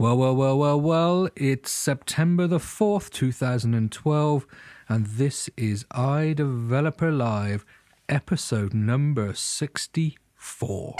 Well, well, well, well, well, it's September the 4th, 2012, and this is iDeveloper Live, episode number 64.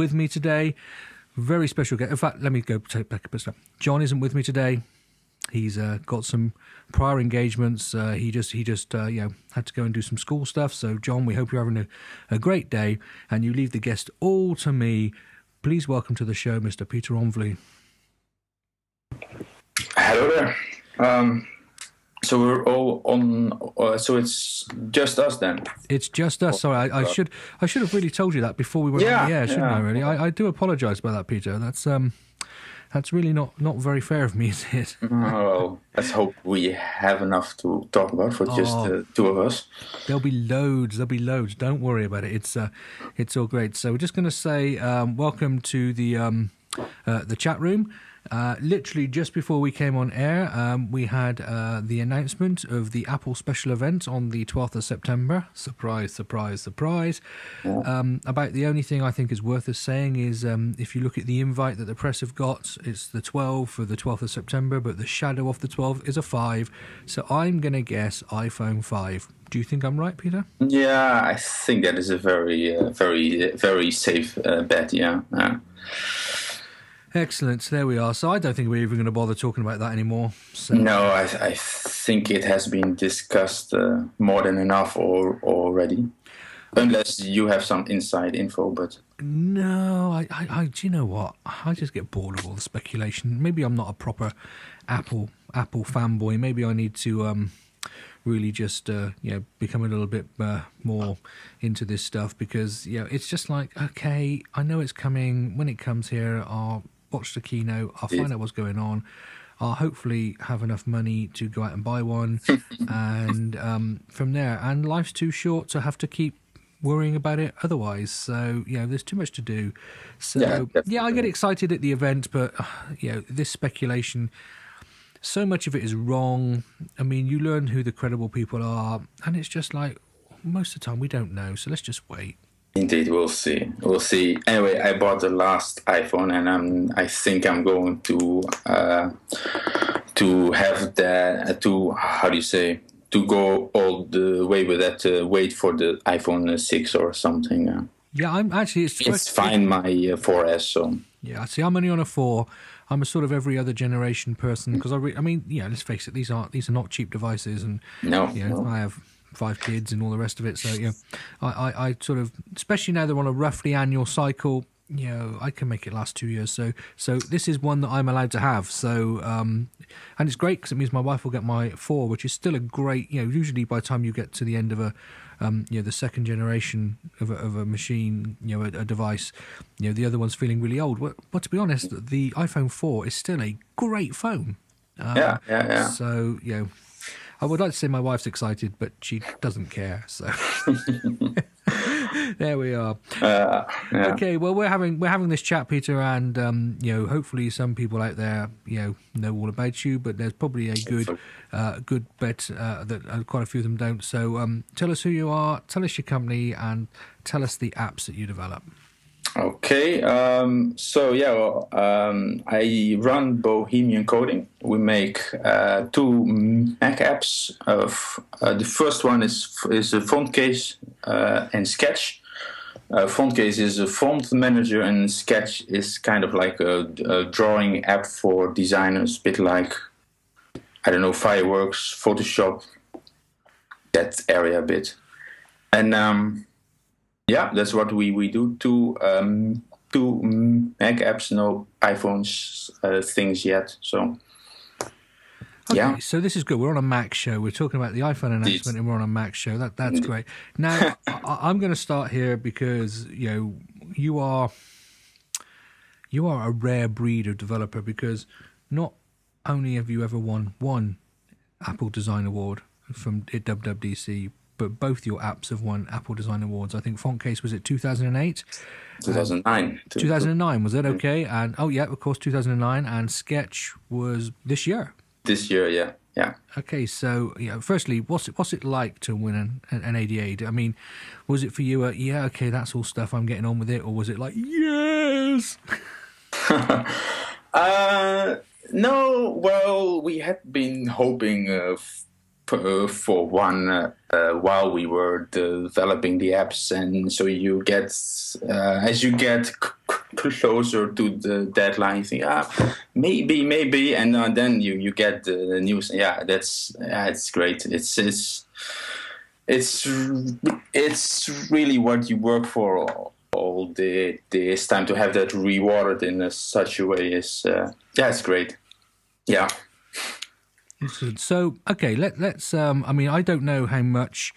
With me today, very special guest. In fact, let me go take back a bit. John isn't with me today. He's uh, got some prior engagements. Uh, he just he just uh, you know had to go and do some school stuff. So John, we hope you're having a, a great day, and you leave the guest all to me. Please welcome to the show, Mr. Pieter Omvlee. Hello there. Um, so we're all on. Uh, so it's just us then. It's just us. Sorry, I, I should I should have really told you that before we went Yeah, on the air, shouldn't yeah. I? Really, I, I do apologise about that, Pieter. That's um, that's really not not very fair of me, is it? well, let's hope we have enough to talk about for just Oh. the two of us. There'll be loads. There'll be loads. Don't worry about it. It's uh, it's all great. So we're just going to say um, welcome to the um, uh, the chat room. Uh, literally just before we came on air, um, we had uh, the announcement of the Apple special event on the 12th of September. Surprise, surprise, surprise. Um, about the only thing I think is worth us saying is um, if you look at the invite that the press have got, it's the 12 for the 12th of September, but the shadow of the 12th is a 5. So I'm going to guess iPhone 5. Do you think I'm right, Pieter? Yeah, I think that is a very, uh, very, uh, very safe uh, bet. Yeah. yeah. Excellent. There we are. So I don't think we're even going to bother talking about that anymore. So No, I, I think it has been discussed uh, more than enough or, already. Unless you have some inside info, but no, I, I, I, do you know what? I just get bored of all the speculation. Maybe I'm not a proper Apple Apple fanboy. Maybe I need to um, really just uh, you know become a little bit uh, more into this stuff because you know it's just like okay, I know it's coming. When it comes here, I'll watch the keynote. I'll find Yes. out what's going on. I'll hopefully have enough money to go out and buy one, and um, from there. And life's too short to have to keep worrying about it otherwise. So you know, there's too much to do. So Yeah, yeah, I get excited at the event, but uh, you know, this speculation. So much of it is wrong. I mean, you learn who the credible people are, and it's just like most of the time we don't know. So let's just wait. Indeed, we'll see. We'll see. Anyway, I bought the last iPhone, and I'm. I think I'm going to uh, to have that. Uh, to how do you say? To go all the way with that. Uh, wait for the iPhone six or something. Uh, Yeah, I'm actually it's, it's fine. My uh, 4S. So Yeah, see, I'm only on a four. I'm a sort of every other generation person because I, re- I mean, yeah, let's face it, these aren't these are not cheap devices, and no. you know, no. I have five kids and all the rest of it. So yeah, I, I, I sort of, especially now they're on a roughly annual cycle. You know, I can make it last two years. So, so this is one that I'm allowed to have. So, um, and it's great because it means my wife will get my four, which is still a great. You know, usually by the time you get to the end of a, um, you know, the second generation of a, of a machine, you know, a, a device, you know, the other one's feeling really old. But, but to be honest, the iPhone four is still a great phone. Uh, yeah, yeah, yeah. so you know, I would like to say my wife's excited, but she doesn't care. So there we are. Uh, yeah. Okay, well we're having we're having this chat, Pieter, and um, you know, hopefully some people out there you know know all about you, but there's probably a good uh, good bet uh, that uh, quite a few of them don't. So um, tell us who you are, tell us your company, and tell us the apps that you develop. Okay, um, so yeah, well, um, I run Bohemian Coding. We make uh, two Mac apps. Of uh, the first one is is a Fontcase uh, and Sketch. Uh, Fontcase is a font manager, and Sketch is kind of like a, a drawing app for designers, bit like I don't know fireworks, Photoshop, that area a bit, and. Um, yeah, that's what we, we do. Two um, two Mac apps, no iPhones uh, things yet. So Okay, Yeah. So this is good. We're on a Mac show. We're talking about the iPhone announcement, and we're on a Mac show. That that's great. Now I, I'm going to start here because you know you are you are a rare breed of developer because not only have you ever won one Apple Design Award from WWDC, but both your apps have won Apple Design Awards. I think Fontcase was it 2008? 2009. 2009 was it okay? And oh yeah, of course 2009. And Sketch was this year. This year, yeah, yeah. Okay, so yeah. Firstly, what's it what's it like to win an, an ADA? I mean, was it for you? A, yeah, okay, that's all stuff. I'm getting on with it, or was it like yes? uh, no. Well, we had been hoping uh, uh, for one uh, uh, while we were developing the apps, and so you get uh, as you get c- closer to the deadline, you think ah maybe maybe, and then you you get the news. Yeah, that's yeah, it's great. It's it's it's it's really what you work for all, all the this time to have that rewarded in a, such a way is uh, yeah, it's great. Yeah. So okay, let let's. Um, I mean, I don't know how much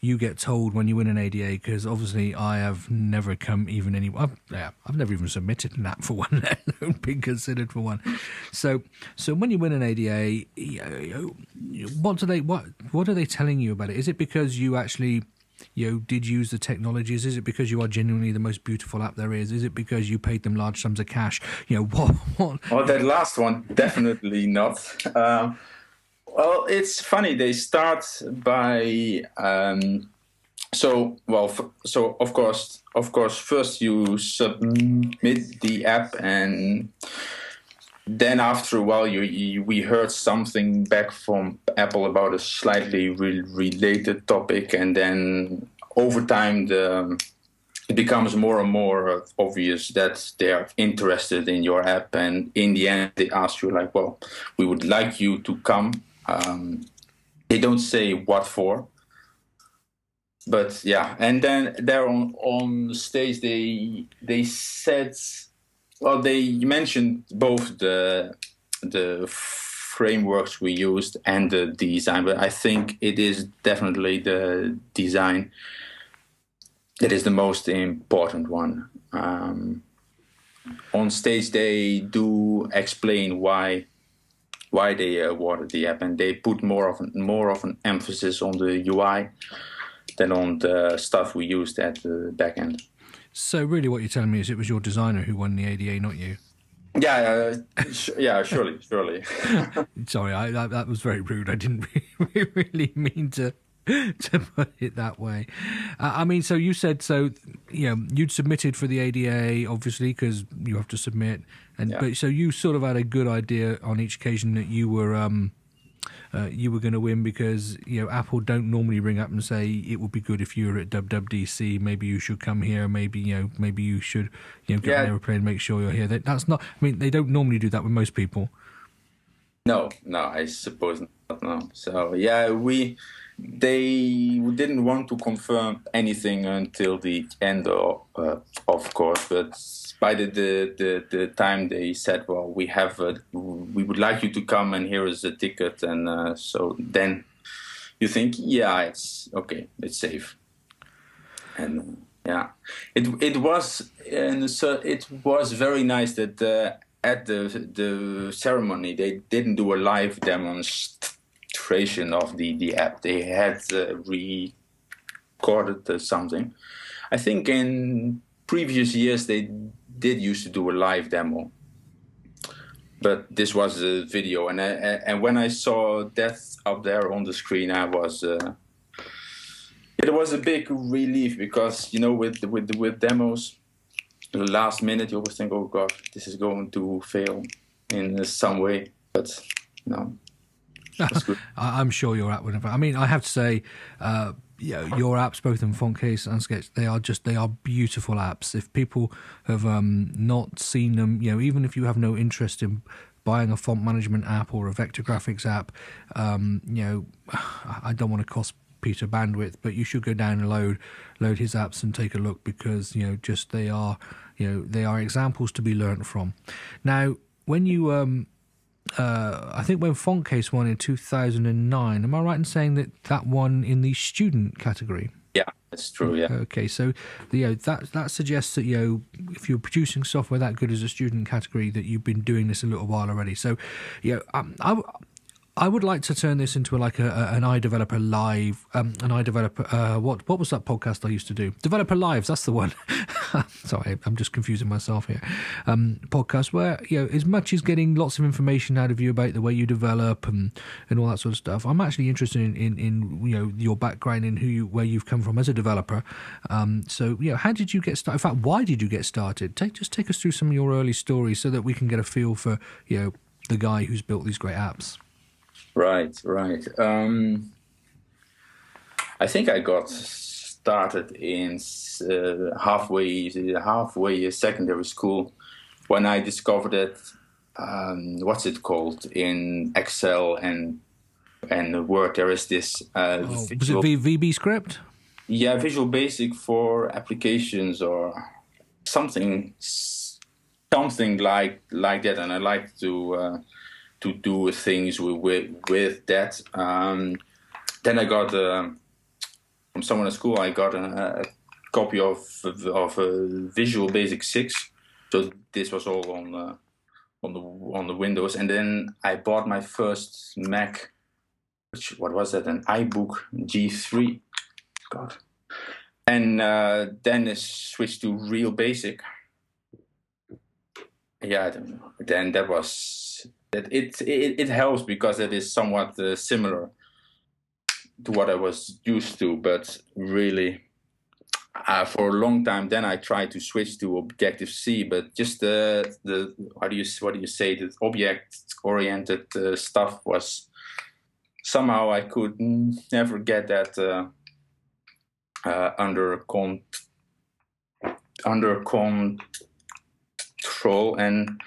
you get told when you win an ADA because obviously I have never come even any. I've, yeah, I've never even submitted an app for one, let alone been considered for one. So so when you win an ADA, what do they what what are they telling you about it? Is it because you actually you know, did use the technologies? Is it because you are genuinely the most beautiful app there is? Is it because you paid them large sums of cash? You know, what? what? Well, that last one, definitely not. Um, well, it's funny. They start by um, so well. F- so of course, of course, first you submit the app, and then after a while, you, you we heard something back from Apple about a slightly re- related topic, and then over time the it becomes more and more obvious that they are interested in your app and in the end they ask you like well we would like you to come um, they don't say what for, but yeah, and then there on on stage they they said, well, they mentioned both the the frameworks we used and the design, but I think it is definitely the design that is the most important one. Um, on stage, they do explain why why they awarded the app, and they put more of an, more of an emphasis on the UI than on the stuff we used at the back end. So really, what you're telling me is it was your designer who won the ADA, not you. Yeah, uh, sh- yeah, surely, surely. Sorry, I, that, that was very rude. I didn't really mean to to put it that way. Uh, I mean, so you said so. You know, you'd submitted for the ADA, obviously, because you have to submit. And yeah. but so you sort of had a good idea on each occasion that you were um, uh, you were going to win because you know Apple don't normally ring up and say it would be good if you were at WWDC. Maybe you should come here. Maybe you know maybe you should you know get yeah. an airplane, and make sure you're here. That, that's not. I mean, they don't normally do that with most people. No, no, I suppose not. No. So yeah, we they didn't want to confirm anything until the end, of, uh, of course. But by the, the, the, the, time they said, well, we have, a, we would like you to come, and here is a ticket, and uh, so then you think, yeah, it's okay, it's safe, and yeah, it it was, and so it was very nice that uh, at the the ceremony they didn't do a live demonstration creation of the, the app. They had uh, recorded uh, something. I think in previous years they did used to do a live demo, but this was a video. And uh, and when I saw that up there on the screen, I was. Uh, it was a big relief because you know with with with demos, the last minute you always think, "Oh God, this is going to fail in some way," but no, I'm sure your app would. I mean, I have to say, uh, you know, your apps, both in Fontcase and Sketch, they are just they are beautiful apps. If people have um, not seen them, you know, even if you have no interest in buying a font management app or a vector graphics app, um, you know, I don't want to cost Pieter bandwidth, but you should go down and load load his apps and take a look because you know just they are you know they are examples to be learnt from. Now, when you um, uh, I think when Fontcase won in 2009. Am I right in saying that that won in the student category? Yeah, That's true. Yeah. Okay, so you know that that suggests that you know if you're producing software that good as a student category, that you've been doing this a little while already. So, you know, um, I I would like to turn this into like a, a an iDeveloper live, um, an iDeveloper. Uh, what what was that podcast I used to do? Developer Lives. That's the one. Sorry, I'm just confusing myself here. Um, podcast where you know, as much as getting lots of information out of you about the way you develop and and all that sort of stuff, I'm actually interested in in, in you know your background and who you where you've come from as a developer. Um, so you know, how did you get started? In fact, why did you get started? Take just take us through some of your early stories so that we can get a feel for you know the guy who's built these great apps. Right, right. Um, I think I got started in uh, halfway halfway secondary school when I discovered that um, what's it called in Excel and and Word there is this uh, oh, visual, was it v- VB script? Yeah, Visual Basic for applications or something something like like that, and I like to. Uh, to do things with with, with that. Um, then I got uh, from someone at school. I got a, a copy of of uh, Visual Basic Six. So this was all on uh, on the on the Windows, and then I bought my first Mac. Which what was that? An iBook G3. God. And uh, then I switched to Real Basic. Yeah, then that was that it, it, it helps because it is somewhat uh, similar to what I was used to, but really uh, for a long time then I tried to switch to Objective C, but just the the how do you what do you say? The object oriented uh, stuff was somehow I could never get that uh, uh under con under control and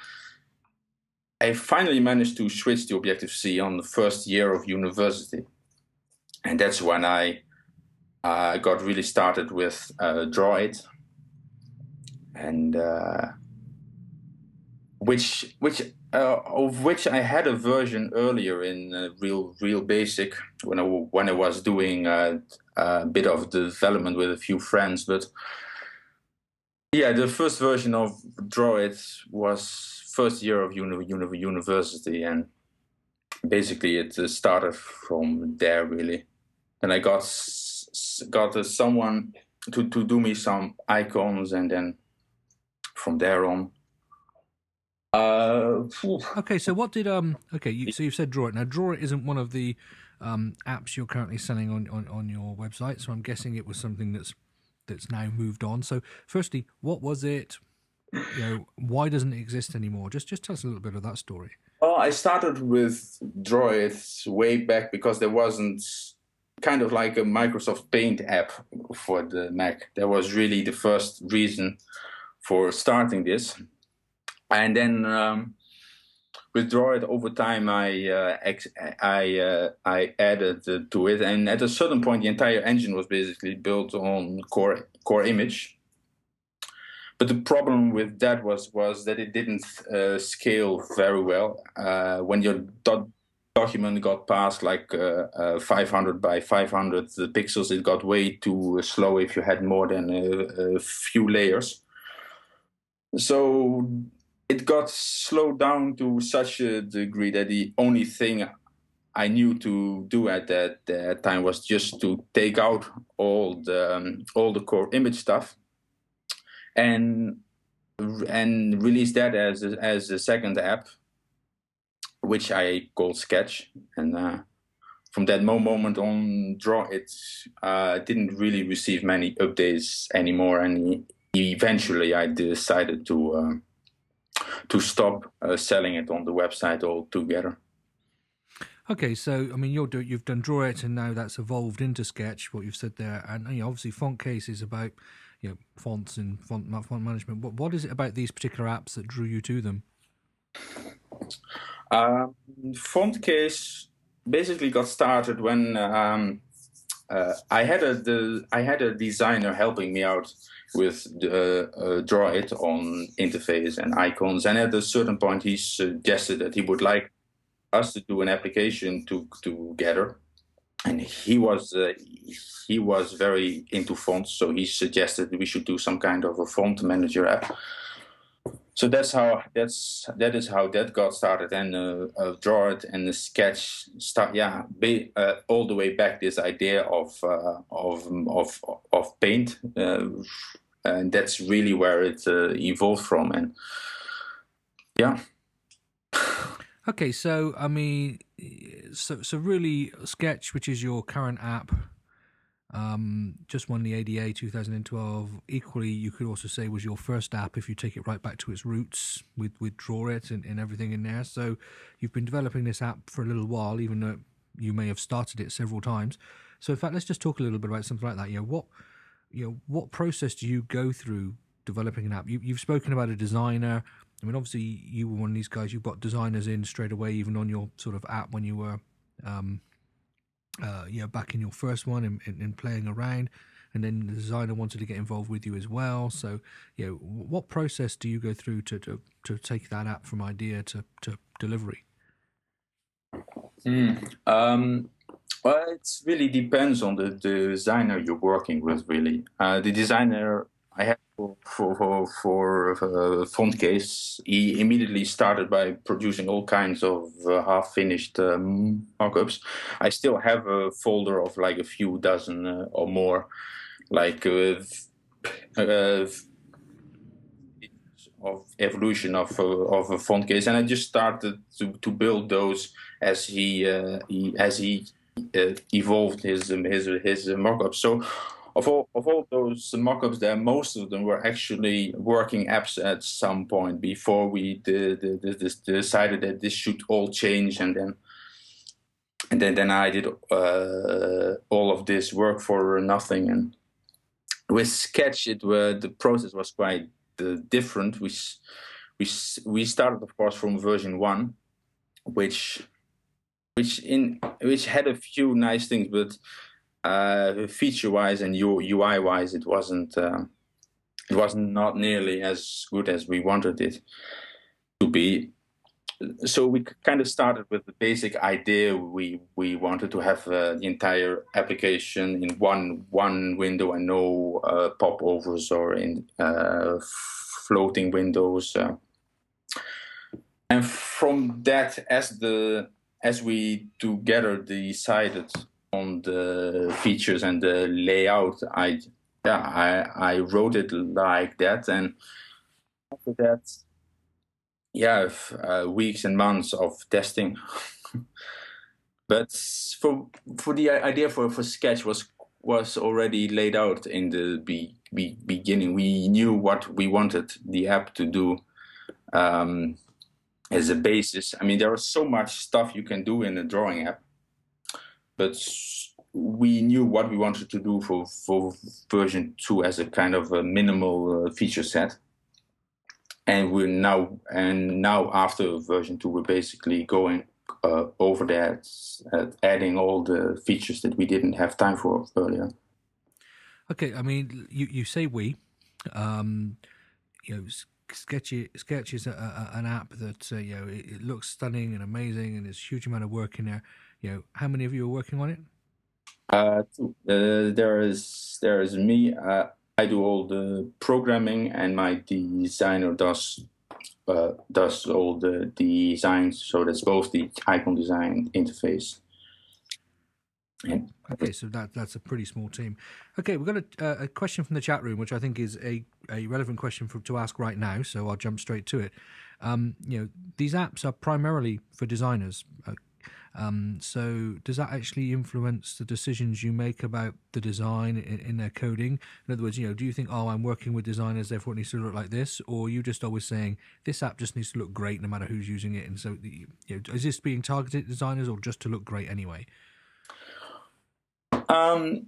I finally managed to switch to Objective C on the first year of university, and that's when I uh, got really started with uh, Drawit, and uh, which which uh, of which I had a version earlier in uh, Real Real Basic when I when I was doing uh, a bit of development with a few friends, but yeah, the first version of Drawit was first year of uni- uni- university, and basically it uh, started from there really. And I got got uh, someone to to do me some icons, and then from there on. Uh, okay, so what did um? Okay, you, so you've said Drawit. Now, Drawit isn't one of the um, apps you're currently selling on, on, on your website, so I'm guessing it was something that's that's now moved on. So, firstly, what was it? You know, why doesn't it exist anymore? Just just tell us a little bit of that story. Well, I started with Drawit way back because there wasn't kind of like a Microsoft Paint app for the Mac. That was really the first reason for starting this. And then um, with Drawit over time, I uh, ex- I uh, I added to it, and at a certain point, the entire engine was basically built on core core image but the problem with that was was that it didn't uh, scale very well. Uh, when your dot document got past like uh, uh 500 by 500 pixels, it got way too slow if you had more than a, a few layers. So it got slowed down to such a degree that the only thing I knew to do at that, that time was just to take out all the um, all the core image stuff and and release that as a, as a second app, which I called Sketch. And uh, from that moment on, Drawit uh, didn't really receive many updates anymore, and eventually I decided to uh, to stop uh, selling it on the website altogether. Okay, so I mean, you're do, you've done Drawit, and now that's evolved into Sketch. What you've said there, and you know, obviously, Fontcase is about you know fonts and font font management. What what is it about these particular apps that drew you to them? Um, Fontcase basically got started when um, uh, I had a the, I had a designer helping me out with the, uh, Drawit on interface and icons, and at a certain point he suggested that he would like us to do an application to together, and he was uh, he was very into fonts, so he suggested we should do some kind of a font manager app. So that's how that's that is how that got started, and uh, uh, Drawit and the sketch start. Yeah, be, uh, all the way back this idea of uh, of of of paint, uh, and that's really where it evolved from, and yeah. Okay, so I mean, so so really, Sketch, which is your current app, um, just won the ADA 2012. Equally, you could also say was your first app if you take it right back to its roots with with Drawit and, and everything in there. So you've been developing this app for a little while, even though you may have started it several times. So in fact, let's just talk a little bit about something like that. You know, what you know, what process do you go through developing an app? You, you've spoken about a designer I mean, obviously, you were one of these guys. You got designers in straight away, even on your sort of app when you were, um, uh, you know, back in your first one and, and, and, playing around. And then the designer wanted to get involved with you as well. So, you know, what process do you go through to to, to take that app from idea to, to delivery? Mm, um, well, it really depends on the, the designer you're working with. Really, uh, the designer I have for for for uh, Fontcase, he immediately started by producing all kinds of uh, half-finished um, mockups. I still have a folder of like a few dozen uh, or more, like uh, uh, of evolution of uh, of a Fontcase, and I just started to, to build those as he, he as he evolved his his his mockups. So of all of all those mock-ups there, most of them were actually working apps at some point before we did, did, did, decided that this should all change, and then and then then I did uh, all of this work for nothing. And with Sketch, it were the process was quite uh, different. We we we started, of course, from version one, which which in which had a few nice things, but uh, feature wise and UI wise, it wasn't uh, it was not nearly as good as we wanted it to be. So we kind of started with the basic idea. We we wanted to have uh, the entire application in one one window and no uh, popovers or in uh, floating windows. Uh. and from that, as the as we together decided on the features and the layout, I yeah I I wrote it like that, and after that, yeah, uh, weeks and months of testing. but for for the idea for for Sketch was was already laid out in the be, be, beginning. We knew what we wanted the app to do um, as a basis. I mean, there was so much stuff you can do in a drawing app but we knew what we wanted to do for, for version 2 as a kind of a minimal uh, feature set and we're now and now after version 2 we're basically going uh, over that uh, adding all the features that we didn't have time for earlier okay i mean you, you say we um, you know Sketchy Sketch is a, a, an app that uh, you know it, it, looks stunning and amazing, and there's a huge amount of work in there. You know, how many of you are working on it? Uh, uh there is there is me. Uh, I do all the programming, and my designer does uh, does all the designs. So that's both the icon design interface. Yeah. Okay, so that that's a pretty small team. Okay, we've got a, a question from the chat room, which I think is a, a relevant question for to ask right now. So I'll jump straight to it. Um, you know, these apps are primarily for designers. Uh, um, so does that actually influence the decisions you make about the design in, in, their coding? In other words, you know, do you think, oh, I'm working with designers, therefore it needs to look like this, or are you just always saying this app just needs to look great no matter who's using it? And so, you know, is this being targeted designers or just to look great anyway? Um,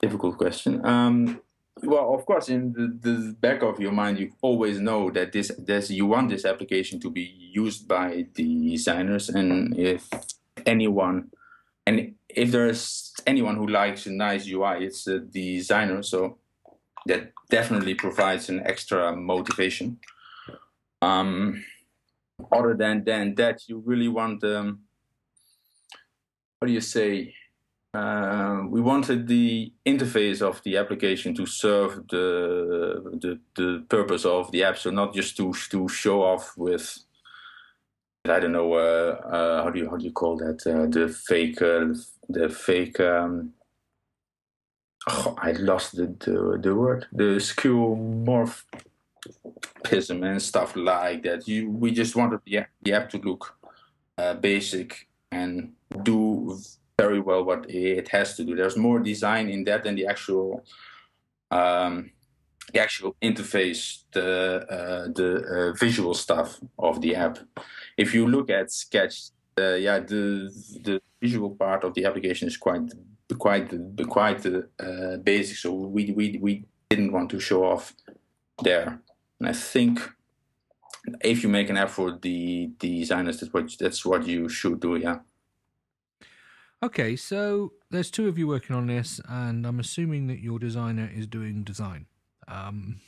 difficult question. Um, well, of course, in the, the, back of your mind, you always know that this, this you want this application to be used by the designers, and if anyone, and if there's anyone who likes a nice UI, it's the designer. So that definitely provides an extra motivation. Um, other than than that, you really want um, what do you say? Uh, we wanted the interface of the application to serve the, the the purpose of the app, so not just to to show off with I don't know uh, uh, how do you how do you call that uh, the fake uh, the fake um, oh, I lost the, the the word the skeuomorphism and stuff like that. You we just wanted the the app to look uh, basic and do very well what it has to do. There's more design in that than the actual um, the actual interface, the uh, the uh, visual stuff of the app. If you look at Sketch, uh, yeah, the the visual part of the application is quite quite quite uh, basic. So we we we didn't want to show off there. And I think if you make an for the, the designers, that's what that's what you should do. Yeah. Okay, so there's two of you working on this, and I'm assuming that your designer is doing design, because um,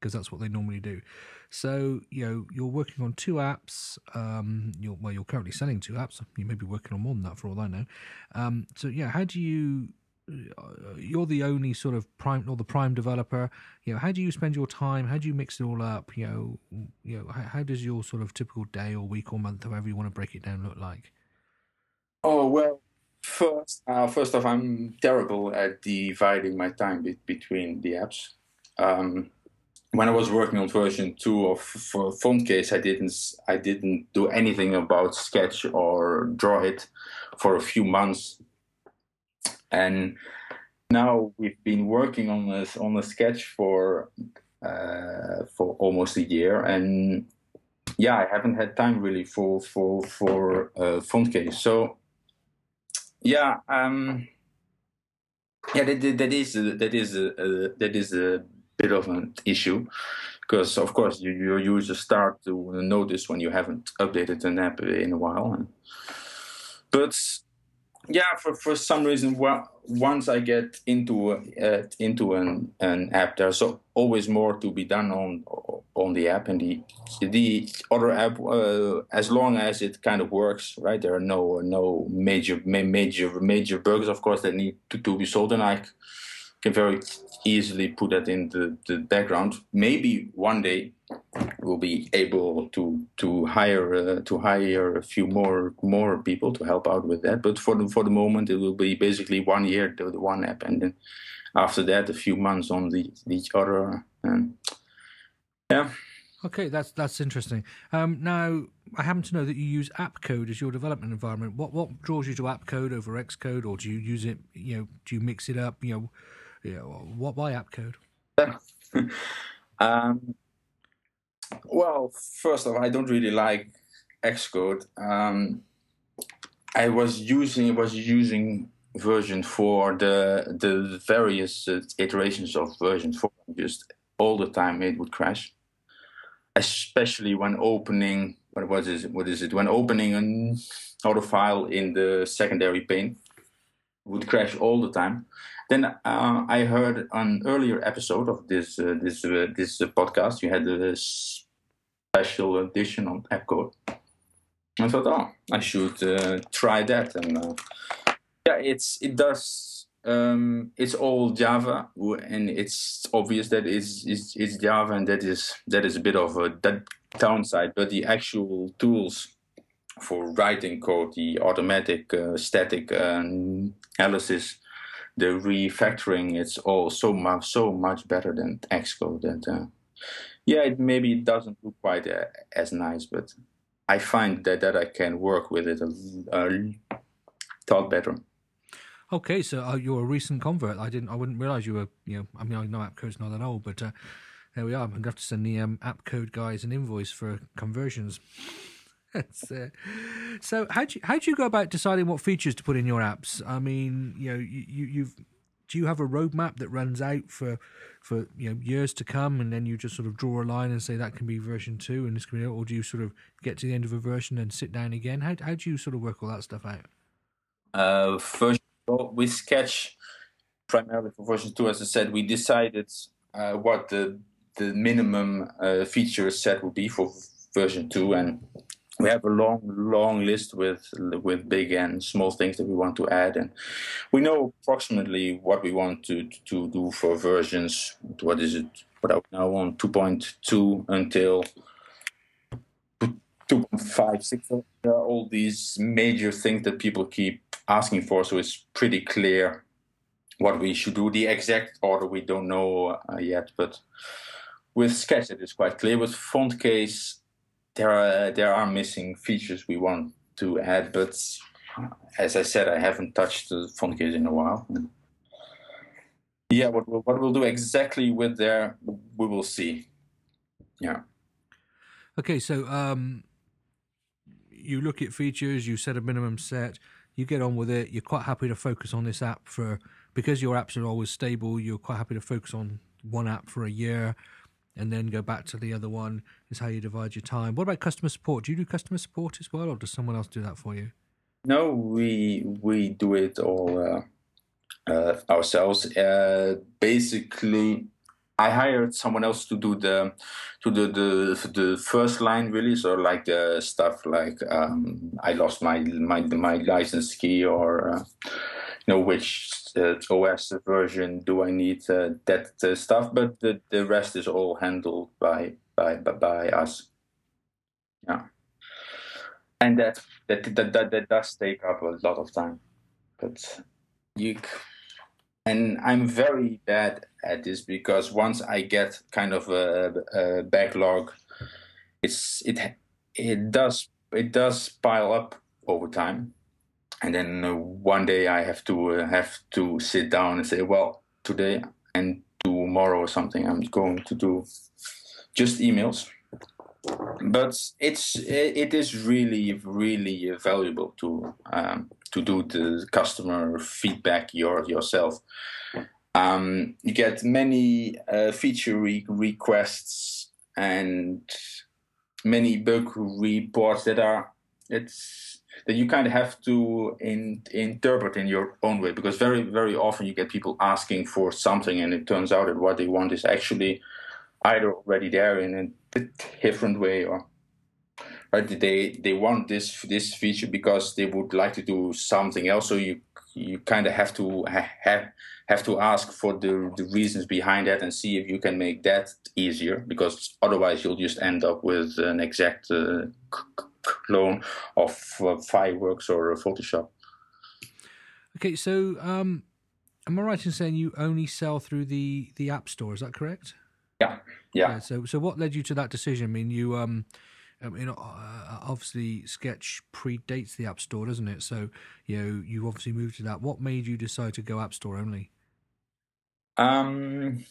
that's what they normally do. So you know you're working on two apps. Um, you're well, you're currently selling two apps. You may be working on more than that, for all I know. Um, so yeah, how do you? Uh, you're the only sort of prime or the prime developer. You know, how do you spend your time? How do you mix it all up? You know, you know, how, how does your sort of typical day or week or month, however you want to break it down, look like? Oh well, First, uh, first off, I'm terrible at dividing my time be- between the apps. Um, when I was working on version two of for Case, I didn't I didn't do anything about Sketch or Drawit for a few months, and now we've been working on this on the sketch for uh, for almost a year, and yeah, I haven't had time really for for for uh, Case. So yeah, um, yeah, that, that is that is a, that is a bit of an issue because of course you, your users start to notice when you haven't updated an app in a while. But yeah, for, for some reason, well, once I get into uh, into an, an app, there's always more to be done on on the app and the the other app. Uh, as long as it kind of works, right? There are no no major major major bugs, of course, that need to, to be solved, and I can very easily put that in the, the background. Maybe one day we'll be able to to hire uh, to hire a few more more people to help out with that. But for the for the moment, it will be basically one year to the one app, and then after that, a few months on the the other. And yeah. Okay, that's that's interesting. Um, now, I happen to know that you use AppCode as your development environment. What what draws you to AppCode over Xcode, or do you use it? You know, do you mix it up? You know, you know what why AppCode? um, well, first of all, I don't really like Xcode. Um, I was using was using version for the the various uh, iterations of version four. Just all the time it would crash, especially when opening. What was it? What is it? When opening another file in the secondary pane, would crash all the time. Then uh, I heard an earlier episode of this uh, this uh, this podcast. You had a special edition on AppCode. I thought, oh, I should uh, try that, and uh, yeah, it's it does. Um, it's all Java, and it's obvious that it's, it's, it's Java, and that is that is a bit of a downside. But the actual tools for writing code, the automatic uh, static analysis the refactoring it's all so much so much better than Xcode that uh, yeah it maybe it doesn't look quite uh, as nice but I find that that I can work with it a, a thought better. Okay, so uh, you're a recent convert. I didn't. I wouldn't realize you were. You know, I mean, I know AppCode's not that old, but uh, there we are. I'm going to have to send the um, AppCode guys an invoice for conversions. Uh, so how do you, how do you go about deciding what features to put in your apps? I mean, you know, you, you've do you have a roadmap that runs out for for you know years to come, and then you just sort of draw a line and say that can be version two, and this can be, or do you sort of get to the end of a version and sit down again? How how do you sort of work all that stuff out? Uh, first, we sketch primarily for version two. As I said, we decided uh, what the the minimum uh, feature set would be for version two, and we have a long, long list with with big and small things that we want to add, and we know approximately what we want to to do for versions. What is it? What are now on 2.2 until 2.5, 6? There are all these major things that people keep asking for, so it's pretty clear what we should do. The exact order we don't know uh, yet, but with Sketch it is quite clear. With Fontcase there are there are missing features we want to add, but as I said, I haven't touched the phone Fontcase in a while. Yeah, what what we'll do exactly with there, we will see. Yeah. Okay, so um, you look at features, you set a minimum set, you get on with it. You're quite happy to focus on this app for because your apps are always stable. You're quite happy to focus on one app for a year and then go back to the other one is how you divide your time. What about customer support? Do you do customer support as well, or does someone else do that for you? No, we we do it all uh, uh, ourselves. Uh, basically, I hired someone else to do the to do the the first line really. So like the stuff like um, I lost my my my license key or uh, know which uh, OS version do I need uh, that uh, stuff, but the, the rest is all handled by by by, by us. Yeah, and that, that that that that does take up a lot of time, but you and I'm very bad at this because once I get kind of a, a backlog, it's it it does it does pile up over time and then uh, one day I have to uh, have to sit down and say, well, today and tomorrow or something, I'm going to do just emails. But it's it is really really valuable to um, to do the customer feedback your yourself. Um, you get many uh, feature re- requests and many bug reports that are it's that you kind of have to in, interpret in your own way because very very often you get people asking for something and it turns out that what they want is actually either already there in a different way or right they they want this this feature because they would like to do something else. So you you kind of have to have have to ask for the, the reasons behind that and see if you can make that easier because otherwise you'll just end up with an exact uh, clone of uh, fireworks or Photoshop. Okay, so um, am I right in saying you only sell through the the App Store? Is that correct? Yeah, yeah. yeah so, so what led you to that decision? I mean, you um, I mean, uh, obviously Sketch predates the App Store, doesn't it? So you know, you obviously moved to that. What made you decide to go App Store only? Um.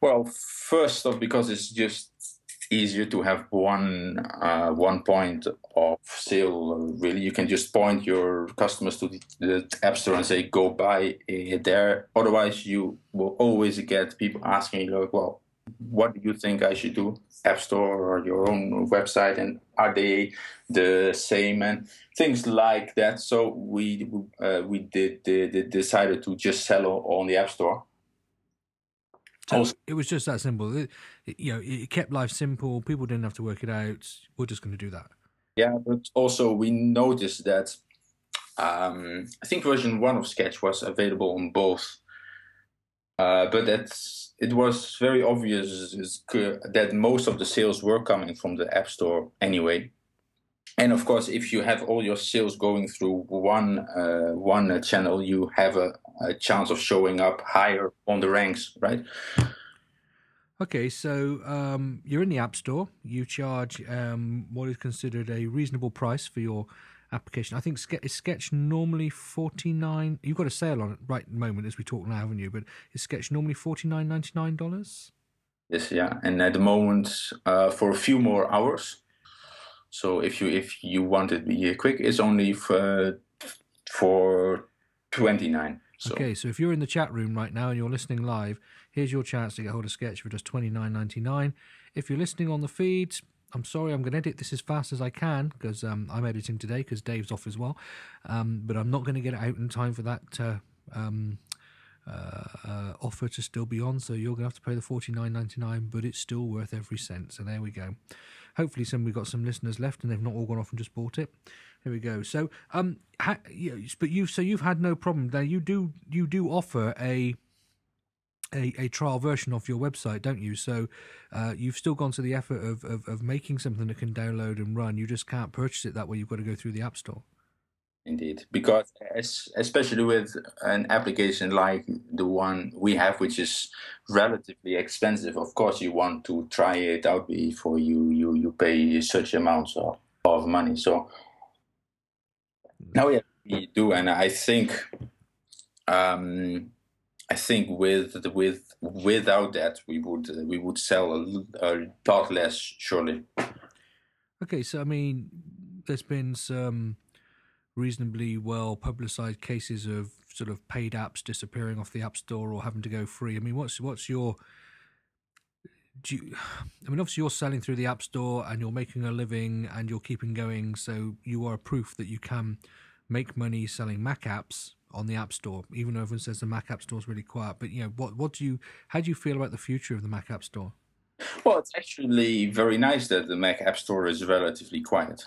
Well, first off, because it's just easier to have one uh, one point of sale. Really, you can just point your customers to the, the app store and say, "Go buy it there." Otherwise, you will always get people asking like, "Well, what do you think I should do? App Store or your own website, and are they the same?" And things like that. So we uh, we did, did, decided to just sell on the App Store so it was just that simple. It, you know, it kept life simple. People didn't have to work it out. We're just going to do that. Yeah, but also we noticed that um, I think version one of Sketch was available on both, uh, but that's it was very obvious that most of the sales were coming from the App Store anyway. And of course, if you have all your sales going through one uh, one channel, you have a, a chance of showing up higher on the ranks, right? Okay, so um, you're in the App Store. You charge um, what is considered a reasonable price for your application. I think Sketch, is Sketch normally forty nine. You've got a sale on it right at the moment as we talk now, haven't you? But is Sketch normally forty nine ninety nine dollars? Yes, yeah, and at the moment, uh, for a few more hours. So if you if you want it be quick, it's only for for twenty nine. So. Okay, so if you're in the chat room right now and you're listening live, here's your chance to get hold of Sketch for just twenty nine ninety nine. If you're listening on the feeds, I'm sorry, I'm going to edit this as fast as I can because um, I'm editing today because Dave's off as well. Um, but I'm not going to get it out in time for that uh, um, uh, uh, offer to still be on. So you're going to have to pay the forty nine ninety nine, but it's still worth every cent. So there we go. Hopefully, some we've got some listeners left, and they've not all gone off and just bought it. Here we go. So, um, ha, but you so you've had no problem there. You do you do offer a a, a trial version of your website, don't you? So uh, you've still gone to the effort of, of, of making something that can download and run. You just can't purchase it that way. You've got to go through the App Store. Indeed, because especially with an application like the one we have, which is relatively expensive, of course you want to try it out before you you, you pay such amounts of, of money. So now yeah, we do, and I think um, I think with with without that we would we would sell a, a lot less surely. Okay, so I mean, there's been some reasonably well publicized cases of sort of paid apps disappearing off the app store or having to go free. I mean, what's what's your do you, I mean, obviously you're selling through the app store and you're making a living and you're keeping going, so you are proof that you can make money selling Mac apps on the App Store, even though everyone says the Mac App Store is really quiet. But you know, what what do you how do you feel about the future of the Mac App Store? Well, it's actually very nice that the Mac App Store is relatively quiet.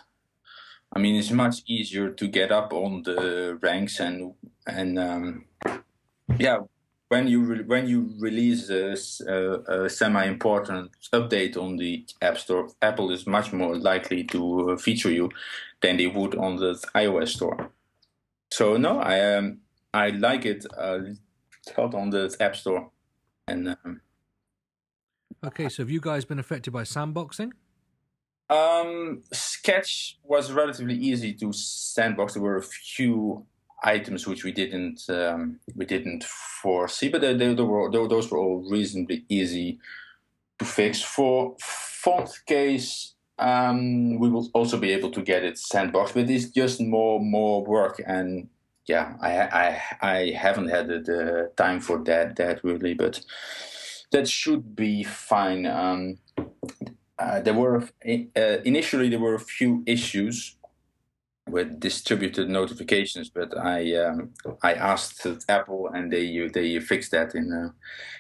I mean, it's much easier to get up on the ranks and and um, yeah, when you re- when you release a, a, a, semi-important update on the App Store, Apple is much more likely to feature you than they would on the iOS store. So no, I um, I like it. Uh, it's on the App Store, and um, okay. So have you guys been affected by sandboxing? Um, Sketch was relatively easy to sandbox. There were a few items which we didn't um, we didn't foresee, but they, they, they were, those were all reasonably easy to fix. For font case, um, we will also be able to get it sandboxed, but it's just more more work. And yeah, I I, I haven't had the time for that that really, but that should be fine. Um, uh, there were uh, initially there were a few issues with distributed notifications, but I um, I asked Apple and they they fixed that in uh,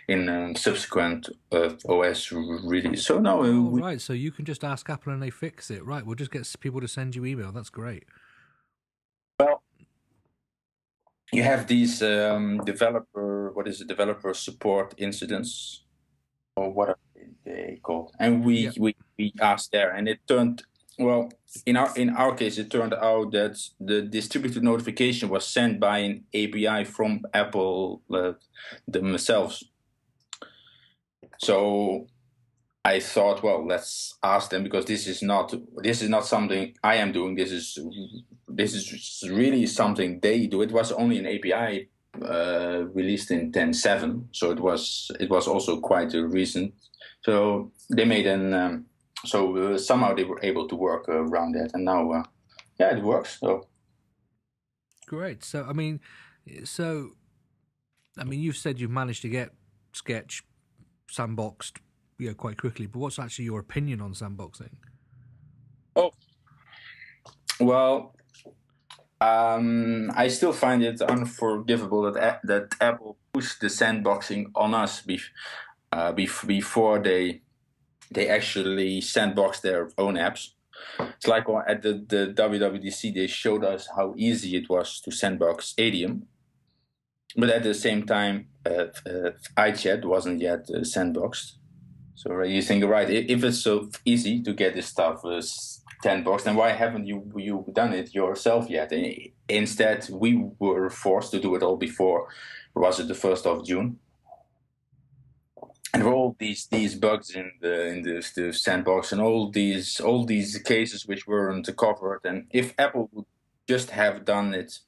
in um, subsequent uh, OS release. So now, uh, oh, we, right. So you can just ask Apple and they fix it. Right. We'll just get people to send you email. That's great. Well, you have these um, developer what is it developer support incidents or what are they called? And we yeah. we we asked there, and it turned well, in our in our case, it turned out that the distributed notification was sent by an API from Apple uh, themselves. So I thought, well, let's ask them because this is not this is not something I am doing. This is this is really something they do. It was only an API uh, released in 10.7, so it was it was also quite a recent. So they made an um, so uh, somehow they were able to work uh, around that, and now, uh, yeah, it works. So great. So I mean, so I mean, you've said you've managed to get Sketch sandboxed, you know, quite quickly. But what's actually your opinion on sandboxing? Oh, well, um, I still find it unforgivable that that Apple pushed the sandboxing on us bef- uh, bef- before they they actually sandbox their own apps. It's like at the, the WWDC, they showed us how easy it was to sandbox Adium. But at the same time, uh, uh, iChat wasn't yet uh, sandboxed. So you think, right, if it's so easy to get this stuff uh, sandboxed, then why haven't you you done it yourself yet? And instead, we were forced to do it all before, was it the 1st of June? And all these these bugs in the in the, the, sandbox and all these all these cases which weren't covered. And if apple would just have done it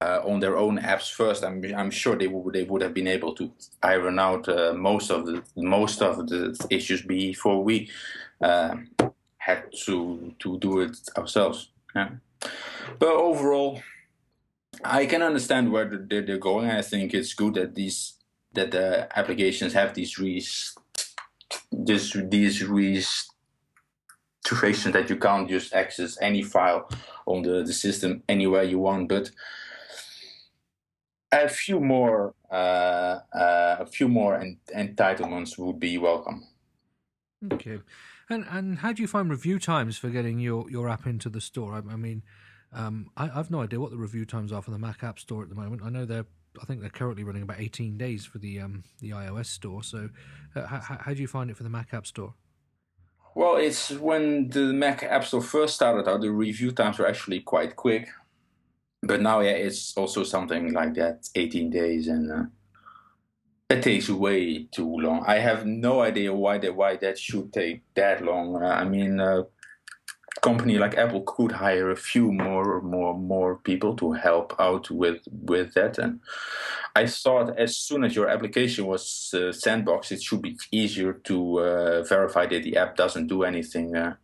uh, on their own apps first i'm i'm sure they would they would have been able to iron out uh, most of the most of the issues before we uh, had to to do it ourselves. Yeah. but overall i can understand where they're, they're going. I think it's good that these that the applications have these res this these restrictions that you can't just access any file on the, the system anywhere you want, but a few more uh, uh, a few more en- entitlements would be welcome. Okay. And and how do you find review times for getting your, your app into the store? I, I mean, um, I, I've no idea what the review times are for the Mac App Store at the moment. I know they're I think they're currently running about 18 days for the um, the iOS store. So, uh, how, how do you find it for the Mac App Store? Well, it's when the Mac App Store first started out, the review times were actually quite quick. But now, yeah, it's also something like that 18 days, and uh, that takes way too long. I have no idea why that why that should take that long. Uh, I mean, uh, company like Apple could hire a few more more more people to help out with with that. And I thought as soon as your application was uh, sandboxed, it should be easier to uh, verify that the app doesn't do anything uh,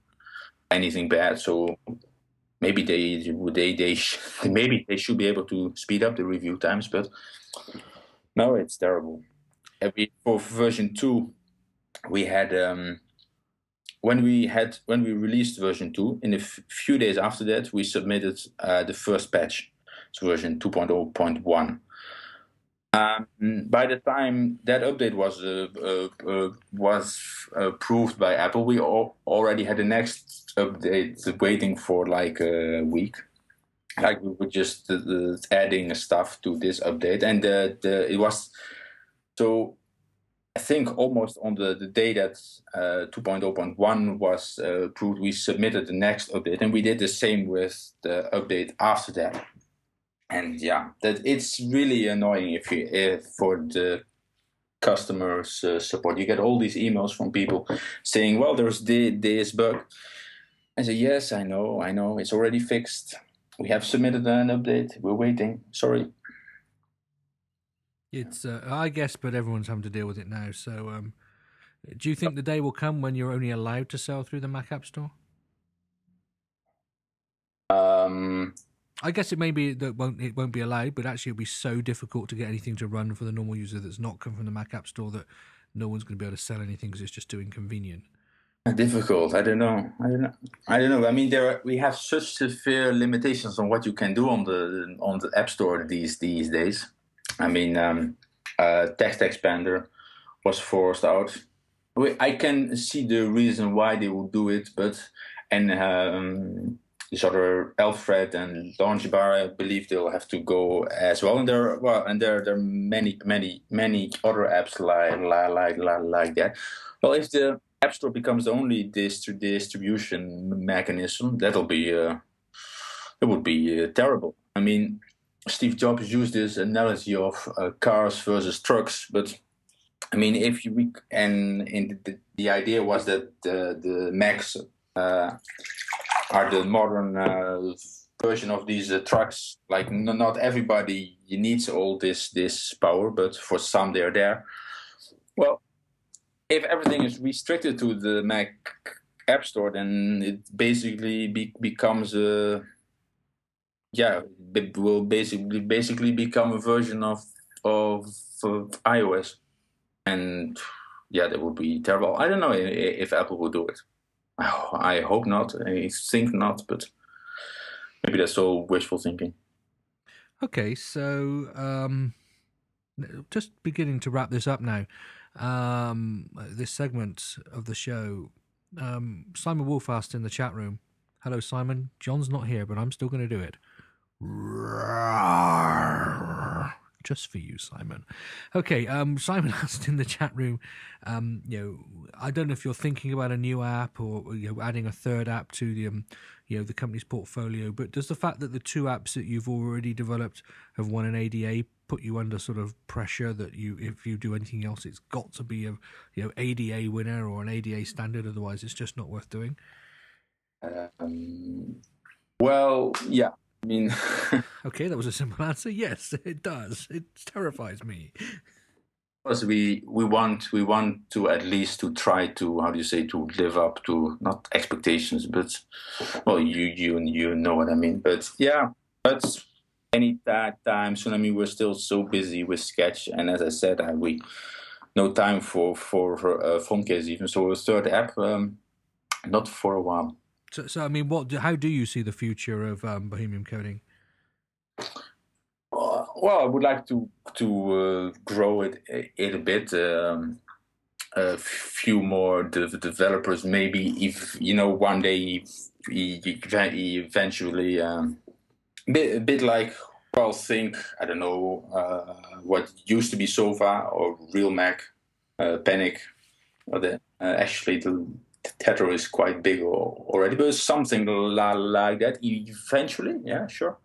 anything bad. So maybe they they they sh- maybe they should be able to speed up the review times, but no, it's terrible. Every for version two, we had. Um, when we had when we released version 2 in a f- few days after that we submitted uh, the first patch version 2.0.1 um, by the time that update was uh, uh, uh was approved by apple we al- already had the next update waiting for like a week. Like we were just uh, adding stuff to this update and the, the, it was so I think almost on the, the day that uh, 2.0.1 was uh, approved, we submitted the next update, and we did the same with the update after that. And yeah, that it's really annoying if you if for the customers uh, support. You get all these emails from people saying, "Well, there's the, this bug." I say, "Yes, I know, I know. It's already fixed. We have submitted an update. We're waiting. Sorry." It's uh, I guess, but everyone's having to deal with it now. So, um, do you think the day will come when you're only allowed to sell through the Mac App Store? Um, I guess it may be that won't it won't be allowed, but actually it'll be so difficult to get anything to run for the normal user that's not come from the Mac App Store that no one's going to be able to sell anything because it's just too inconvenient. Difficult. I don't know. I don't know. I don't know. I mean, there are, we have such severe limitations on what you can do on the on the App Store these these days. I mean, um, uh, TextExpander was forced out. I can see the reason why they would do it, but and um, this other Alfred and LaunchBar, I believe they'll have to go as well. And there, well, and there, there are many, many, many other apps like like like like that. Well, if the App Store becomes the only distri- distribution mechanism, that'll be uh, it would be uh, terrible. I mean, Steve Jobs used this analogy of uh, cars versus trucks, but I mean, if you and in the, the idea was that the the Macs uh, are the modern uh, version of these uh, trucks. Like not everybody needs all this this power, but for some they're there. Well, if everything is restricted to the Mac App Store, then it basically be, becomes a yeah, it will basically basically become a version of of, of iOS, and yeah, that would be terrible. I don't know if, if Apple will do it. I hope not. I think not, but maybe that's all wishful thinking. Okay, so um, just beginning to wrap this up now. Um, this segment of the show. Um, Simon Wolf asked in the chat room, "Hello, Simon. John's not here, but I'm still going to do it." Just for you, Simon. Okay, um, Simon asked in the chat room, um, you know, I don't know if you're thinking about a new app or you know adding a third app to the, um, you know, the company's portfolio. But does the fact that the two apps that you've already developed have won an ADA put you under sort of pressure that you, if you do anything else, it's got to be a, you know, ADA winner or an ADA standard. Otherwise, it's just not worth doing. Um, well, yeah. I mean, okay, that was a simple answer. Yes, it does. It terrifies me. Because we we want we want to at least to try to how do you say to live up to not expectations, but well, you you you know what I mean. But yeah, but any that time soon. I mean, we're still so busy with Sketch, and as I said, I, we no time for for, for uh, case even. So third app, um, not for a while. So, so I mean, what? How do you see the future of um, Bohemian Coding? Uh, well, I would like to to uh, grow it a bit. Um, a few more de- developers. Maybe if you know one day eventually um, bit, a bit like well think I don't know uh, what used to be Sofa or Realmac uh, Panic. Or the, uh, actually the Tether is quite big already, but something like that eventually. Yeah, sure.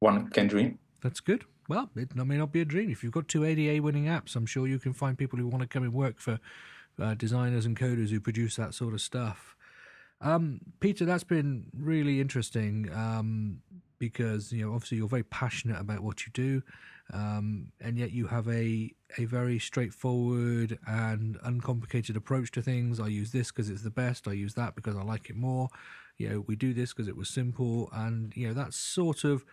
One can dream. That's good. Well, it may not be a dream. If you've got two ADA winning apps, I'm sure you can find people who want to come and work for uh, designers and coders who produce that sort of stuff. Um, Pieter, that's been really interesting um, because you know obviously you're very passionate about what you do, um, and yet you have a a very straightforward and uncomplicated approach to things. I use this because it's the best. I use that because I like it more. You know, we do this because it was simple, and you know that's sort of.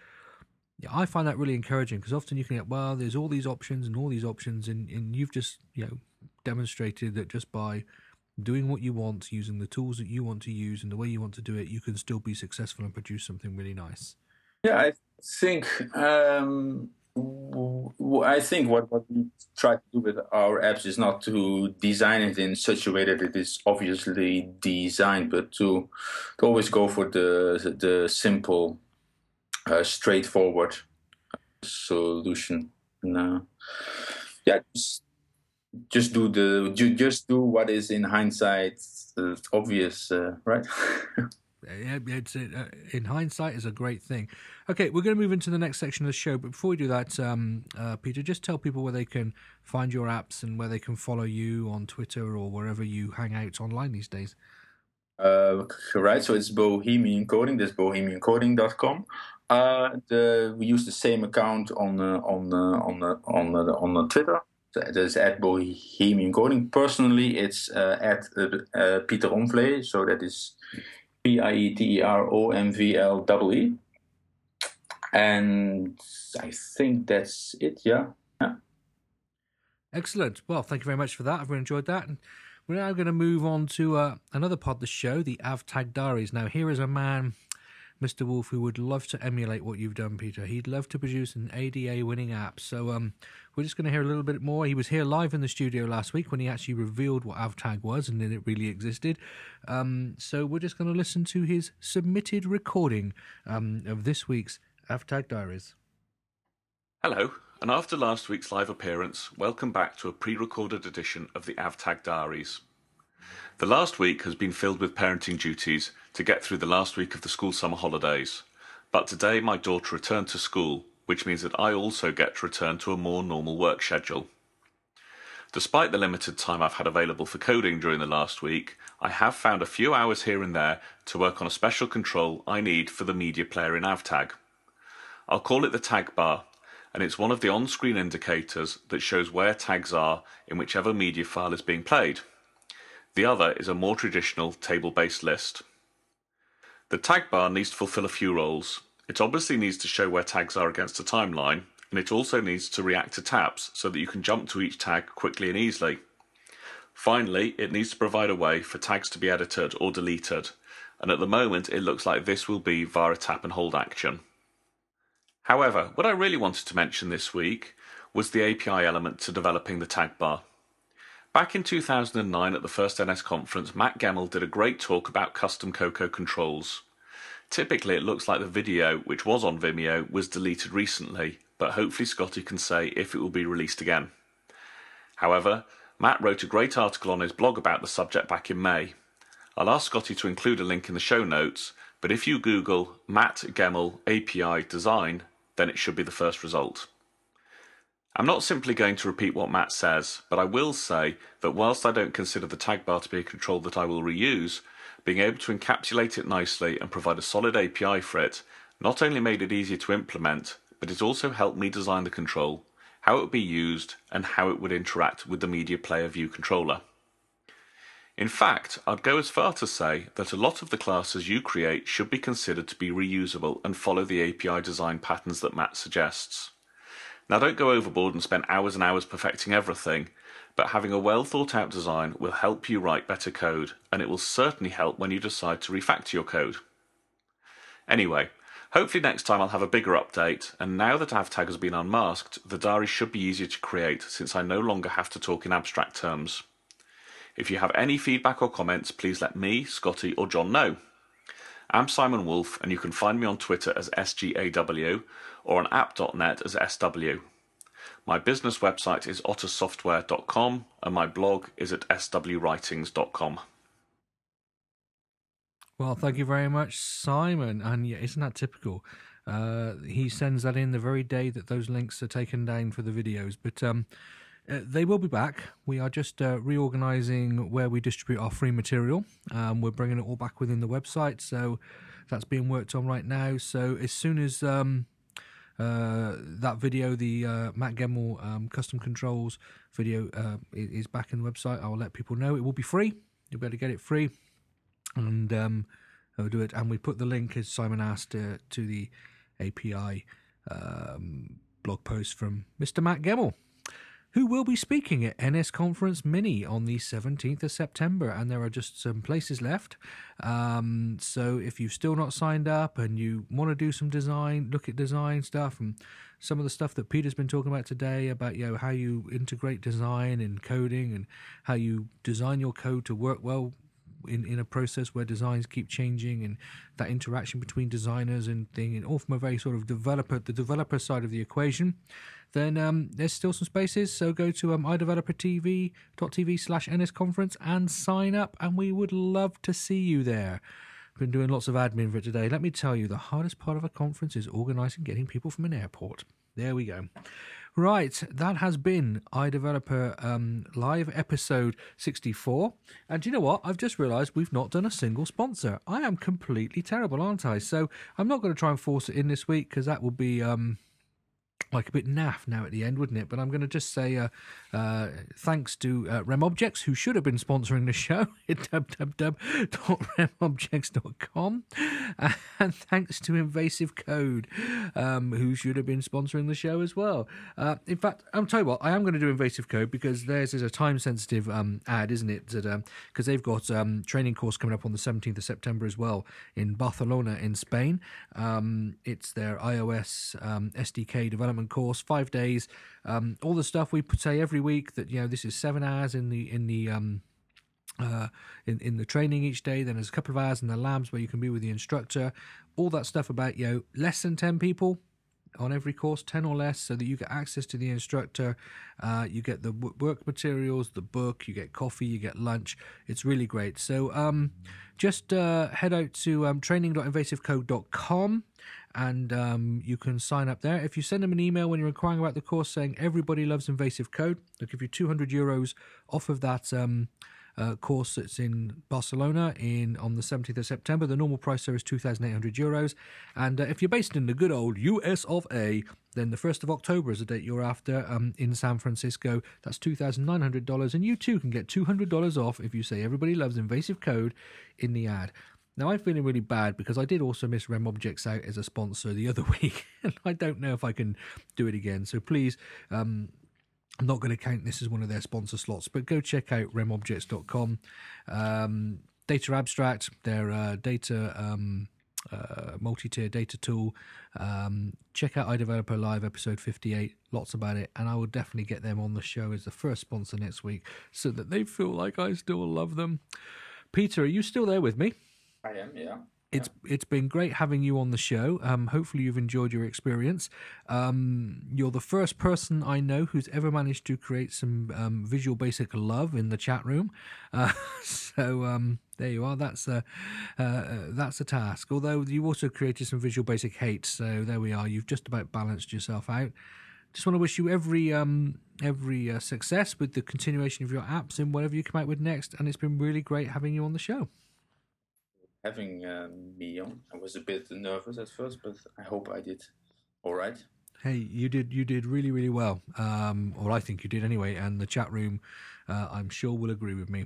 Yeah, I find that really encouraging because often you can get well. There's all these options and all these options, and, and you've just you know demonstrated that just by doing what you want, using the tools that you want to use and the way you want to do it, you can still be successful and produce something really nice. Yeah, I think um, I think what, what we try to do with our apps is not to design it in such a way that it is obviously designed, but to, to always go for the the simple, uh, straightforward solution. No, yeah, just just do the just do what is in hindsight uh, obvious, uh, right? it's uh, in hindsight is a great thing. Okay, we're going to move into the next section of the show, but before we do that, um, uh, Pieter, just tell people where they can find your apps and where they can follow you on Twitter or wherever you hang out online these days. Uh, right, so it's Bohemian Coding. That's bohemiancoding.com. Uh, the, we use the same account on uh, on uh, on uh, on uh, on uh, Twitter. That is at Bohemian Coding. Personally, it's uh, at uh, Pieter Omvlee. So that is P I E T E R O M V L E E. And I think that's it. Yeah. yeah. Excellent. Well, thank you very much for that. I've really enjoyed that. And we're now going to move on to uh, another part of the show, the AvTag Diaries. Now, here is a man Mr. Wolf, who would love to emulate what you've done, Pieter. He'd love to produce an ADA winning app. So um, we're just going to hear a little bit more. He was here live in the studio last week when he actually revealed what AvTag was and then it really existed. Um, so we're just going to listen to his submitted recording um, of this week's AvTag Diaries. Hello, and after last week's live appearance, welcome back to a pre recorded edition of the AvTag Diaries. The last week has been filled with parenting duties to get through the last week of the school summer holidays. But today my daughter returned to school, which means that I also get to return to a more normal work schedule. Despite the limited time I've had available for coding during the last week, I have found a few hours here and there to work on a special control I need for the media player in AvTag. I'll call it the tag bar, and it's one of the on-screen indicators that shows where tags are in whichever media file is being played. The other is a more traditional table-based list. The tag bar needs to fulfill a few roles. It obviously needs to show where tags are against a timeline, and it also needs to react to taps so that you can jump to each tag quickly and easily. Finally, it needs to provide a way for tags to be edited or deleted, and at the moment it looks like this will be via a tap and hold action. However, what I really wanted to mention this week was the API element to developing the tag bar. Back in 2009 at the first NSConference, Matt Gemmell did a great talk about custom Cocoa controls. Typically, it looks like the video, which was on Vimeo, was deleted recently, but hopefully Scotty can say if it will be released again. However, Matt wrote a great article on his blog about the subject back in May. I'll ask Scotty to include a link in the show notes, but if you Google Matt Gemmell API design, then it should be the first result. I'm not simply going to repeat what Matt says, but I will say that whilst I don't consider the tag bar to be a control that I will reuse, being able to encapsulate it nicely and provide a solid API for it not only made it easier to implement, but it also helped me design the control, how it would be used, and how it would interact with the media player view controller. In fact, I'd go as far to say that a lot of the classes you create should be considered to be reusable and follow the API design patterns that Matt suggests. Now, don't go overboard and spend hours and hours perfecting everything, but having a well thought out design will help you write better code, and it will certainly help when you decide to refactor your code. Anyway, Hopefully, next time I'll have a bigger update, and now that AvTag has been unmasked, the diary should be easier to create since I no longer have to talk in abstract terms. If you have any feedback or comments, please let me, Scotty, or John know. I'm Simon Wolf, and you can find me on Twitter as SGAW or on app.net as SW. My business website is ottersoftware.com, and my blog is at swritings.com. Well, thank you very much, Simon. And yeah, isn't that typical? Uh, he sends that in the very day that those links are taken down for the videos. But um, uh, they will be back. We are just uh, reorganizing where we distribute our free material. Um, we're bringing it all back within the website. So that's being worked on right now. So as soon as um, uh, that video, the uh, Matt Gemmell um, custom controls video, uh, is back in the website, I'll let people know. It will be free. You'll be able to get it free and um, I'll do it. And we put the link, as Simon asked, uh, to the API um, blog post from Mr. Matt Gemmell, who will be speaking at NSConference Mini on the 17th of September. And there are just some places left. Um, so if you've still not signed up and you want to do some design, look at design stuff and some of the stuff that Pieter's been talking about today about you know how you integrate design and coding and how you design your code to work well in, in a process where designs keep changing and that interaction between designers and thing and all from a very sort of developer the developer side of the equation. Then um, there's still some spaces so go to um, iDeveloperTV.tv slash NS conference and sign up and we would love to see you there. Been doing lots of admin for it today. Let me tell you the hardest part of a conference is organizing getting people from an airport there we go Right, that has been iDeveloper um, Live episode 64. And you know what? I've just realised we've not done a single sponsor. I am completely terrible, aren't I? So I'm not going to try and force it in this week because that will be. Um, like a bit naff now at the end, wouldn't it? But I'm going to just say uh, uh, thanks to uh, RemObjects, who should have been sponsoring the show at www.remobjects.com, and thanks to Invasive Code, um, who should have been sponsoring the show as well. Uh, in fact, I'll tell you what, I am going to do Invasive Code because theirs is a time sensitive um, ad, isn't it? Because um, they've got um, training course coming up on the 17th of September as well in Barcelona in Spain. Um, it's their iOS um, SDK development development course, five days. Um, all the stuff we say every week that you know this is seven hours in the in the um, uh, in in the training each day. Then there's a couple of hours in the labs where you can be with the instructor. All that stuff about you know less than ten people on every course, 10 or less, so that you get access to the instructor. Uh, you get the work materials, the book, you get coffee, you get lunch. It's really great. So um, just uh, head out to um, training.invasivecode.com and um, you can sign up there. If you send them an email when you're inquiring about the course saying everybody loves invasive code, they'll give you 200 euros off of that um, uh, course that's in Barcelona in on the 17th of September. The normal price there is 2,800 euros. And uh, if you're based in the good old US of A, then the 1st of October is the date you're after um, in San Francisco. That's $2,900. And you too can get $200 off if you say everybody loves invasive code in the ad. Now, I'm feeling really bad because I did also miss RemObjects out as a sponsor the other week, and I don't know if I can do it again. So please, um, I'm not going to count this as one of their sponsor slots, but go check out remobjects.com. Um, data Abstract, their uh, data um, uh, multi-tier data tool. Um, check out iDeveloper Live episode 58. Lots about it, and I will definitely get them on the show as the first sponsor next week, so that they feel like I still love them. Pieter, are you still there with me? I am, yeah. It's it's been great having you on the show. Um, hopefully you've enjoyed your experience. Um, you're the first person I know who's ever managed to create some um, Visual Basic love in the chat room. Uh, so um, there you are. That's a uh, uh, that's a task. Although you also created some Visual Basic hate. So there we are. You've just about balanced yourself out. Just want to wish you every um, every uh, success with the continuation of your apps and whatever you come out with next. And it's been really great having you on the show having uh, me on. I was a bit nervous at first, but I hope I did all right. Hey, you did you did really really well, um, or I think you did anyway. And the chat room, uh, I'm sure will agree with me.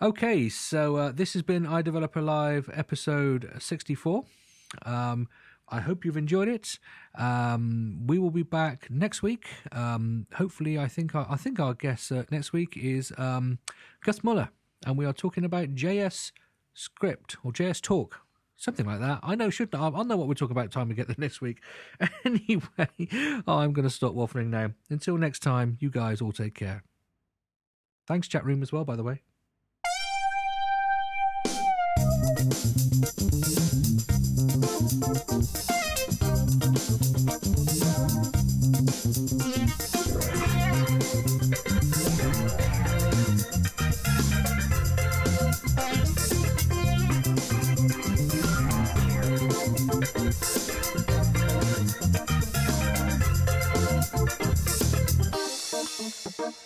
Okay, so uh, this has been iDeveloper Live episode 64. Um, I hope you've enjoyed it. Um, we will be back next week. Um, hopefully, I think our, I think our guest uh, next week is um, Gus Mueller, and we are talking about JS script or JSTalk Something like that. I know. shouldn't I I know what we'll talk about time we get there next week. Anyway, I'm going to stop waffling now. Until next time, you guys all take care. Thanks, chat room as well, by the way.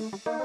Música